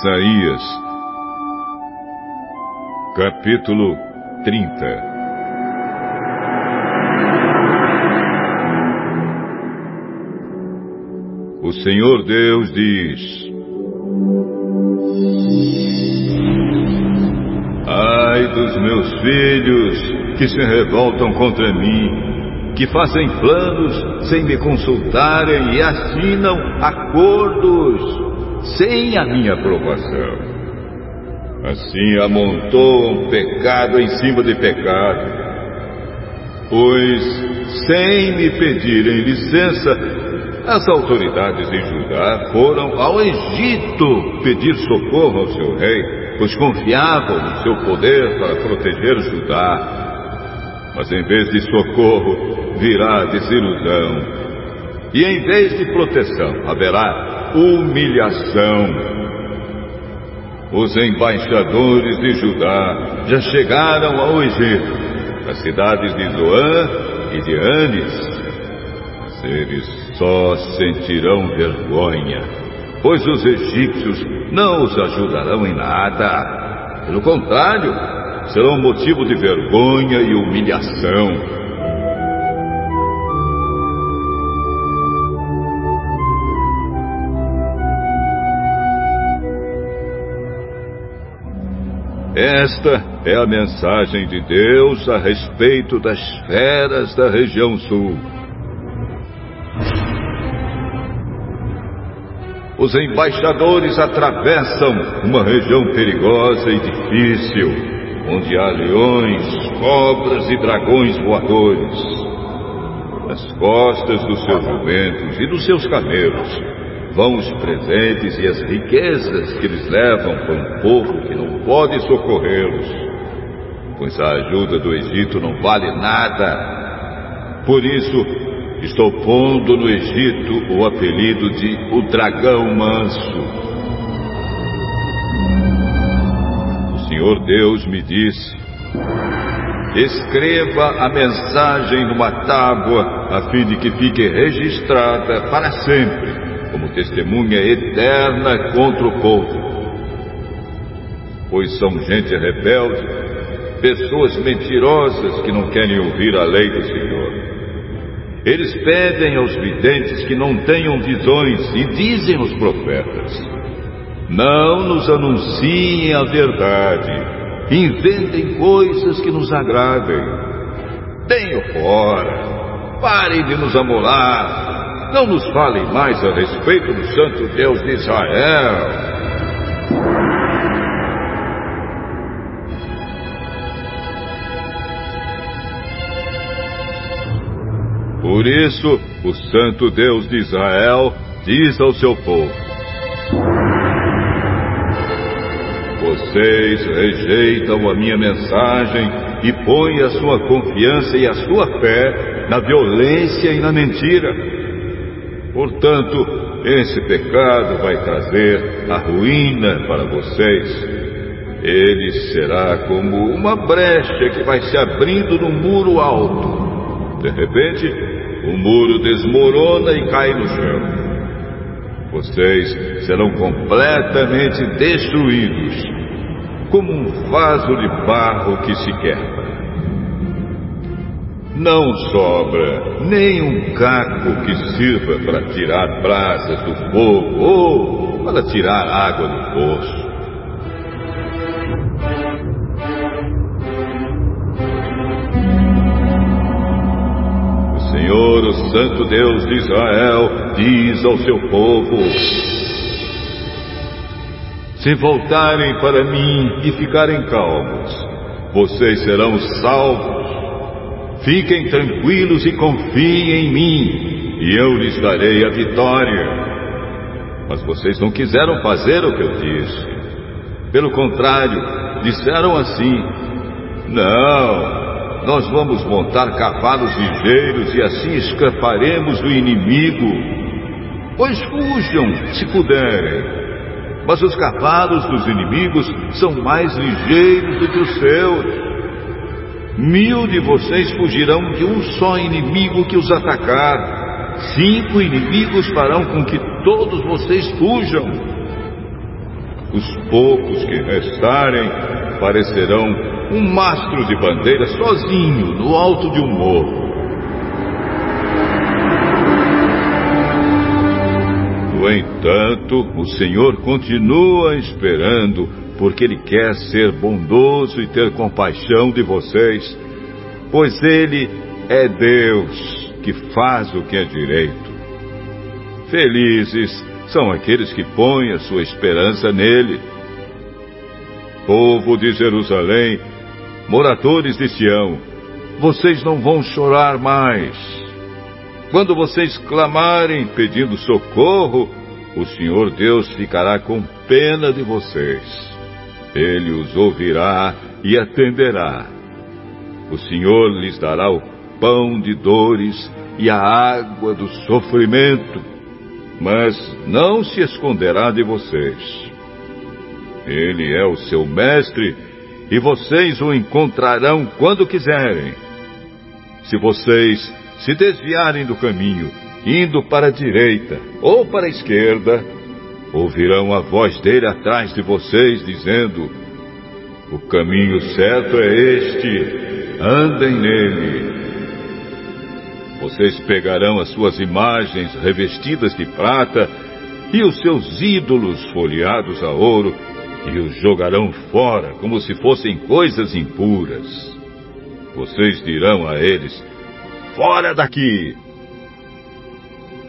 Isaías, capítulo 30 O Senhor Deus diz: Ai dos meus filhos que se revoltam contra mim, que fazem planos sem me consultarem e assinam acordos sem a minha aprovação. Assim amontoam pecado em cima de pecado. Pois, sem me pedirem licença, as autoridades de Judá foram ao Egito pedir socorro ao seu rei, pois confiavam no seu poder para proteger Judá. Mas em vez de socorro, virá desilusão. E em vez de proteção, haverá humilhação. Os embaixadores de Judá já chegaram ao Egito, às cidades de Zoan e de Anis. Mas eles só sentirão vergonha, pois os egípcios não os ajudarão em nada. Pelo contrário, serão motivo de vergonha e humilhação. Esta é a mensagem de Deus a respeito das feras da região sul. os embaixadores atravessam uma região perigosa e difícil, onde há leões, cobras e dragões voadores. Nas costas dos seus jumentos e dos seus camelos vão os presentes e as riquezas que eles levam para um povo que não pode socorrê-los, pois a ajuda do Egito não vale nada. Por isso, Estou pondo no Egito o apelido de o dragão manso. O Senhor Deus me disse: Escreva a mensagem numa tábua, a fim de que fique registrada para sempre, como testemunha eterna contra o povo. Pois são gente rebelde, pessoas mentirosas que não querem ouvir a lei do Senhor. Eles pedem aos videntes que não tenham visões e dizem aos profetas: Não nos anunciem a verdade, inventem coisas que nos agradem. Tenham fora, parem de nos amolar, não nos falem mais a respeito do Santo Deus de Israel. Por isso, o Santo Deus de Israel diz ao seu povo: Vocês rejeitam a minha mensagem e põem a sua confiança e a sua fé na violência e na mentira. Portanto, esse pecado vai trazer a ruína para vocês. Ele será como uma brecha que vai se abrindo no muro alto. De repente, o muro desmorona e cai no chão. Vocês serão completamente destruídos, como um vaso de barro que se quebra. Não sobra nem um caco que sirva para tirar brasas do fogo ou para tirar água do poço. Senhor, o Santo Deus de Israel, diz ao seu povo: Se voltarem para mim e ficarem calmos, vocês serão salvos. Fiquem tranquilos e confiem em mim, e eu lhes darei a vitória. Mas vocês não quiseram fazer o que eu disse. Pelo contrário, disseram assim: Não, nós vamos montar cavalos ligeiros e assim escaparemos do inimigo. Pois fujam, se puderem. Mas os cavalos dos inimigos são mais ligeiros do que os seus. Mil de vocês fugirão de um só inimigo que os atacar. Cinco inimigos farão com que todos vocês fujam. Os poucos que restarem parecerão um mastro de bandeira sozinho no alto de um morro. No entanto, o Senhor continua esperando, porque Ele quer ser bondoso e ter compaixão de vocês, pois Ele é Deus que faz o que é direito. Felizes são aqueles que põem a sua esperança nele. Povo de Jerusalém, moradores de Sião, vocês não vão chorar mais. Quando vocês clamarem pedindo socorro, o Senhor Deus ficará com pena de vocês. Ele os ouvirá e atenderá. O Senhor lhes dará o pão de dores e a água do sofrimento mas não se esconderá de vocês. Ele é o seu mestre e vocês o encontrarão quando quiserem. Se vocês se desviarem do caminho, indo para a direita ou para a esquerda, ouvirão a voz dele atrás de vocês dizendo: O caminho certo é este, andem nele. Vocês pegarão as suas imagens revestidas de prata e os seus ídolos folheados a ouro e os jogarão fora como se fossem coisas impuras. Vocês dirão a eles: Fora daqui!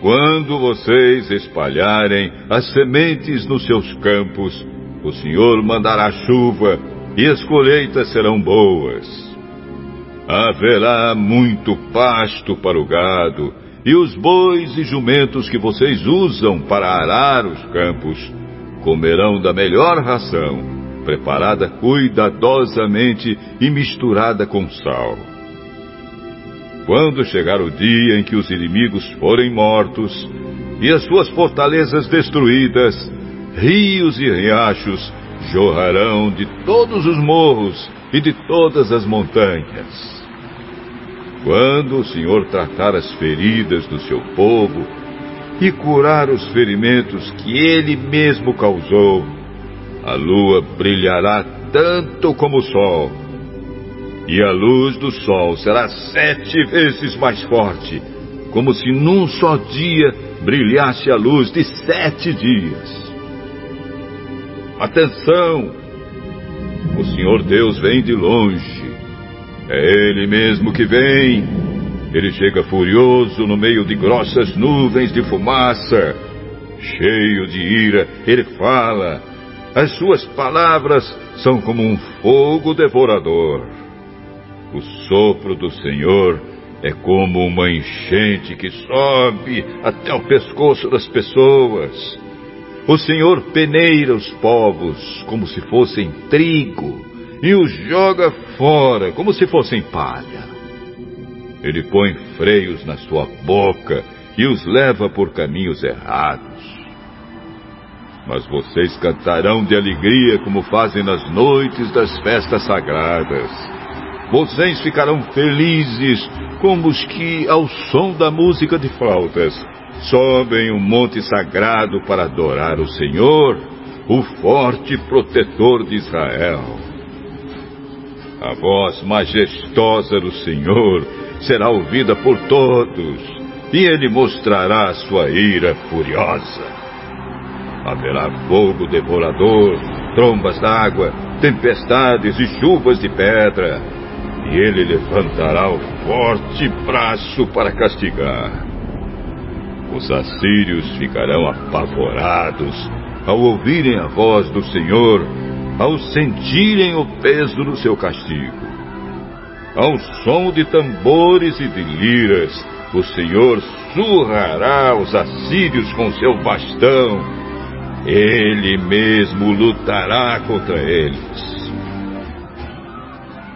Quando vocês espalharem as sementes nos seus campos, o Senhor mandará chuva e as colheitas serão boas haverá muito pasto para o gado, e os bois e jumentos que vocês usam para arar os campos comerão da melhor ração, preparada cuidadosamente e misturada com sal. Quando chegar o dia em que os inimigos forem mortos e as suas fortalezas destruídas, rios e riachos jorrarão de todos os morros e de todas as montanhas. Quando o Senhor tratar as feridas do seu povo e curar os ferimentos que ele mesmo causou, a lua brilhará tanto como o sol, e a luz do sol será sete vezes mais forte, como se num só dia brilhasse a luz de sete dias. Atenção! O Senhor Deus vem de longe é ele mesmo que vem. Ele chega furioso no meio de grossas nuvens de fumaça. Cheio de ira, ele fala. As suas palavras são como um fogo devorador. O sopro do Senhor é como uma enchente que sobe até o pescoço das pessoas. O Senhor peneira os povos como se fossem trigo e os joga fora como se fossem palha. Ele põe freios na sua boca e os leva por caminhos errados. Mas vocês cantarão de alegria como fazem nas noites das festas sagradas. Vocês ficarão felizes como os que, ao som da música de flautas, sobem o um monte sagrado para adorar o Senhor, o forte protetor de Israel. A voz majestosa do Senhor será ouvida por todos, e ele mostrará sua ira furiosa. Haverá fogo devorador, trombas d'água, tempestades e chuvas de pedra, e ele levantará o forte braço para castigar. Os assírios ficarão apavorados ao ouvirem a voz do Senhor ao sentirem o peso do seu castigo. Ao som de tambores e de liras, o Senhor surrará os assírios com seu bastão. Ele mesmo lutará contra eles.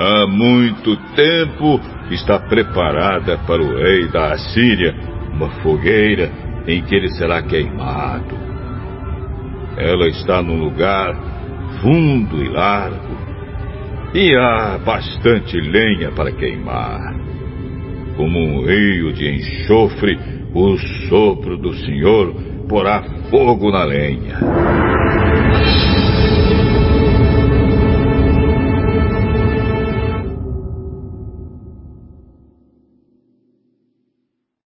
Há muito tempo está preparada para o rei da Assíria uma fogueira em que ele será queimado. Ela está num lugar fundo e largo, e há bastante lenha para queimar. Como um rio de enxofre, o sopro do Senhor porá fogo na lenha.